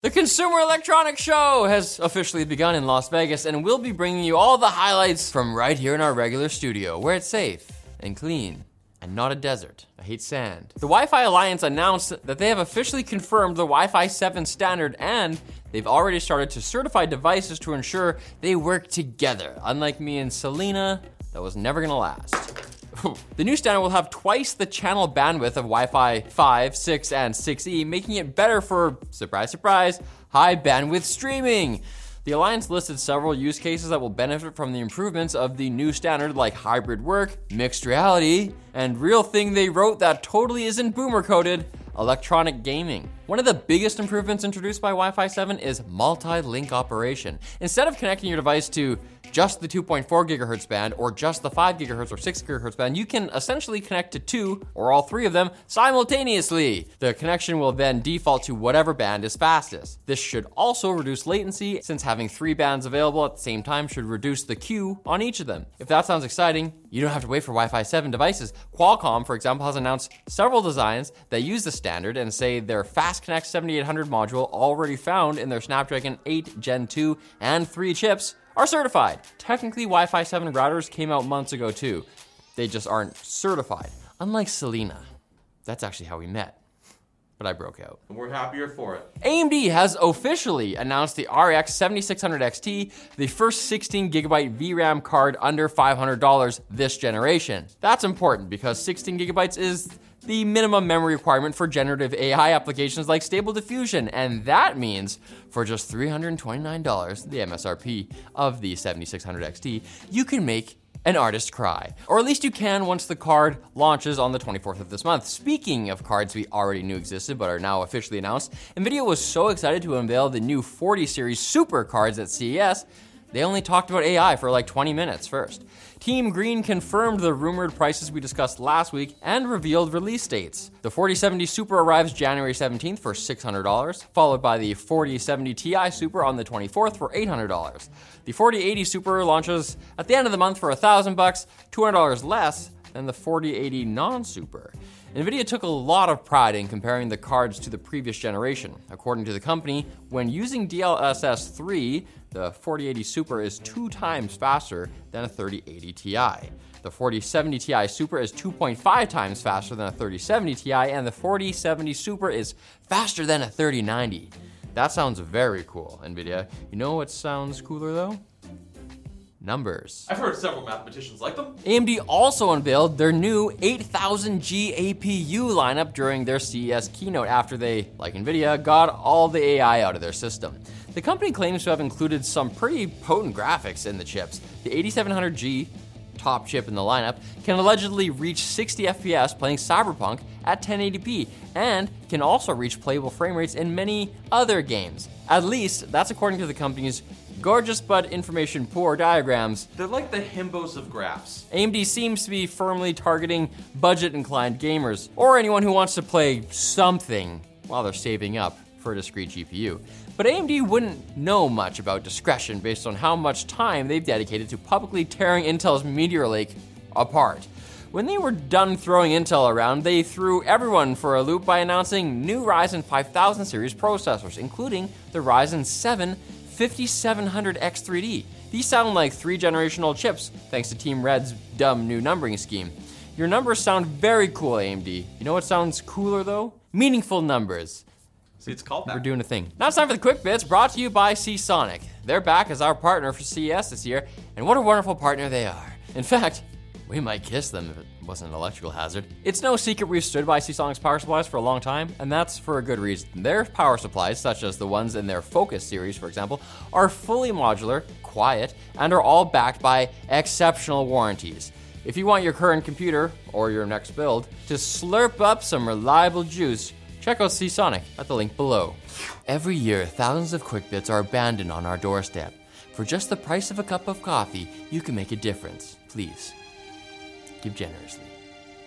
The Consumer Electronics Show has officially begun in Las Vegas, and we'll be bringing you all the highlights from right here in our regular studio, where it's safe and clean and not a desert. I hate sand. The Wi Fi Alliance announced that they have officially confirmed the Wi Fi 7 standard and they've already started to certify devices to ensure they work together. Unlike me and Selena, that was never gonna last. The new standard will have twice the channel bandwidth of Wi Fi 5, 6, and 6E, making it better for, surprise, surprise, high bandwidth streaming. The Alliance listed several use cases that will benefit from the improvements of the new standard, like hybrid work, mixed reality, and real thing they wrote that totally isn't boomer coded electronic gaming. One of the biggest improvements introduced by Wi Fi 7 is multi link operation. Instead of connecting your device to just the 2.4 gigahertz band or just the 5 gigahertz or 6 gigahertz band, you can essentially connect to two or all three of them simultaneously. The connection will then default to whatever band is fastest. This should also reduce latency since having three bands available at the same time should reduce the queue on each of them. If that sounds exciting, you don't have to wait for Wi Fi 7 devices. Qualcomm, for example, has announced several designs that use the standard and say their FastConnect 7800 module, already found in their Snapdragon 8 Gen 2 and 3 chips, are certified. Technically, Wi Fi 7 routers came out months ago too. They just aren't certified. Unlike Selena. That's actually how we met. But I broke out. And we're happier for it. AMD has officially announced the RX 7600 XT, the first 16 gigabyte VRAM card under $500 this generation. That's important because 16 gigabytes is the minimum memory requirement for generative AI applications like Stable Diffusion, and that means for just $329, the MSRP of the 7600 XT, you can make an artist cry. Or at least you can once the card launches on the 24th of this month. Speaking of cards we already knew existed but are now officially announced, Nvidia was so excited to unveil the new 40 series Super cards at CES, they only talked about AI for like 20 minutes first. Team Green confirmed the rumored prices we discussed last week and revealed release dates. The 4070 Super arrives January 17th for $600, followed by the 4070 Ti Super on the 24th for $800. The 4080 Super launches at the end of the month for 1000 bucks, $200 less than the 4080 non-super. Nvidia took a lot of pride in comparing the cards to the previous generation. According to the company, when using DLSS 3, the 4080 Super is two times faster than a 3080 Ti. The 4070 Ti Super is 2.5 times faster than a 3070 Ti, and the 4070 Super is faster than a 3090. That sounds very cool, NVIDIA. You know what sounds cooler though? Numbers. I've heard several mathematicians like them. AMD also unveiled their new 8000G APU lineup during their CES keynote after they, like NVIDIA, got all the AI out of their system. The company claims to have included some pretty potent graphics in the chips. The 8700G, top chip in the lineup, can allegedly reach 60 FPS playing Cyberpunk at 1080p and can also reach playable frame rates in many other games. At least, that's according to the company's gorgeous but information poor diagrams. They're like the himbos of graphs. AMD seems to be firmly targeting budget inclined gamers or anyone who wants to play something while they're saving up for a discrete GPU. But AMD wouldn't know much about discretion based on how much time they've dedicated to publicly tearing Intel's Meteor Lake apart. When they were done throwing Intel around, they threw everyone for a loop by announcing new Ryzen 5000 series processors, including the Ryzen 7 5700X3D. These sound like three generation old chips, thanks to Team Red's dumb new numbering scheme. Your numbers sound very cool, AMD. You know what sounds cooler though? Meaningful numbers. See, it's called that. We're doing a thing. Now it's time for the quick bits brought to you by Seasonic. They're back as our partner for CES this year, and what a wonderful partner they are. In fact, we might kiss them if it wasn't an electrical hazard. It's no secret we've stood by Seasonic's power supplies for a long time, and that's for a good reason. Their power supplies, such as the ones in their Focus series, for example, are fully modular, quiet, and are all backed by exceptional warranties. If you want your current computer, or your next build, to slurp up some reliable juice, check out Seasonic at the link below. Every year, thousands of QuickBits are abandoned on our doorstep. For just the price of a cup of coffee, you can make a difference. Please, give generously.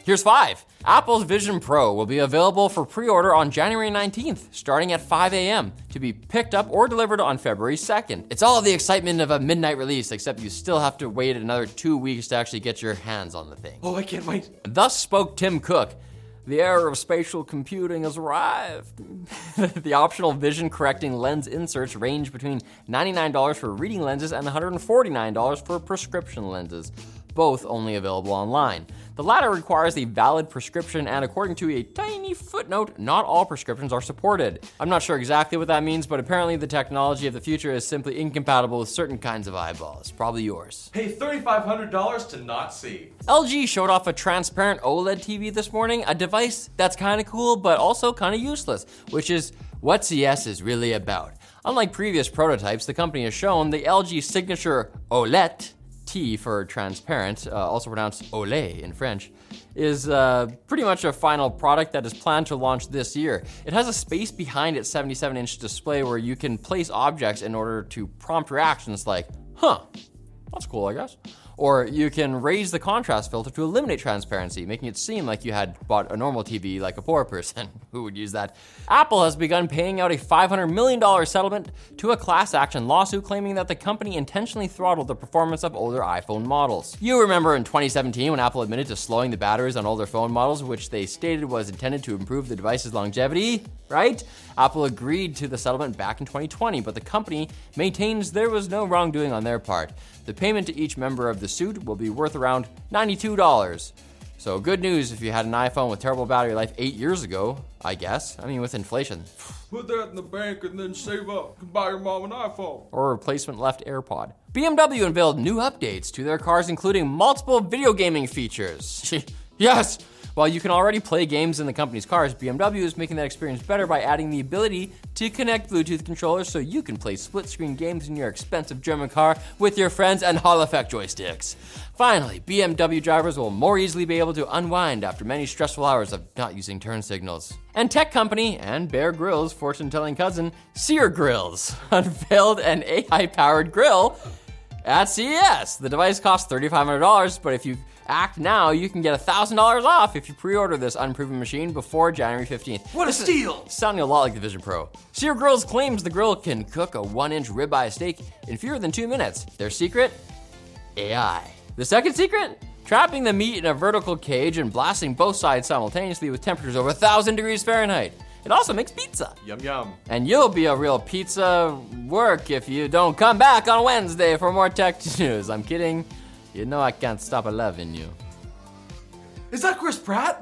Here's five. Apple's Vision Pro will be available for pre order on January 19th, starting at 5 a.m., to be picked up or delivered on February 2nd. It's all the excitement of a midnight release, except you still have to wait another two weeks to actually get your hands on the thing. Oh, I can't wait. Thus spoke Tim Cook. The era of spatial computing has arrived. the optional vision correcting lens inserts range between $99 for reading lenses and $149 for prescription lenses, both only available online. The latter requires a valid prescription, and according to a tiny footnote, not all prescriptions are supported. I'm not sure exactly what that means, but apparently the technology of the future is simply incompatible with certain kinds of eyeballs, probably yours. Pay $3,500 to not see. LG showed off a transparent OLED TV this morning, a device that's kind of cool but also kind of useless, which is what CES is really about. Unlike previous prototypes, the company has shown the LG signature OLED T for transparent, uh, also pronounced Olay in French, is uh, pretty much a final product that is planned to launch this year. It has a space behind its 77 inch display where you can place objects in order to prompt reactions like, huh, that's cool, I guess. Or you can raise the contrast filter to eliminate transparency, making it seem like you had bought a normal TV like a poor person who would use that. Apple has begun paying out a $500 million settlement to a class action lawsuit claiming that the company intentionally throttled the performance of older iPhone models. You remember in 2017 when Apple admitted to slowing the batteries on older phone models, which they stated was intended to improve the device's longevity, right? Apple agreed to the settlement back in 2020, but the company maintains there was no wrongdoing on their part. The payment to each member of the suit will be worth around $92. So, good news if you had an iPhone with terrible battery life eight years ago, I guess. I mean, with inflation. Put that in the bank and then save up. and buy your mom an iPhone. Or a replacement left AirPod. BMW unveiled new updates to their cars, including multiple video gaming features. yes! While you can already play games in the company's cars, BMW is making that experience better by adding the ability to connect Bluetooth controllers so you can play split screen games in your expensive German car with your friends and Hall effect joysticks. Finally, BMW drivers will more easily be able to unwind after many stressful hours of not using turn signals. And tech company and Bear Grylls fortune telling cousin, Seergrills, unveiled an AI powered grill at CES. The device costs $3,500, but if you act now, you can get $1,000 off if you pre order this unproven machine before January 15th. What a steal! Sounding a lot like the Vision Pro. Seergrills claims the grill can cook a one inch ribeye steak in fewer than two minutes. Their secret? AI. The second secret? Trapping the meat in a vertical cage and blasting both sides simultaneously with temperatures over 1,000 degrees Fahrenheit. It also makes pizza. Yum yum. And you'll be a real pizza work if you don't come back on Wednesday for more tech news. I'm kidding. You know I can't stop loving you. Is that Chris Pratt?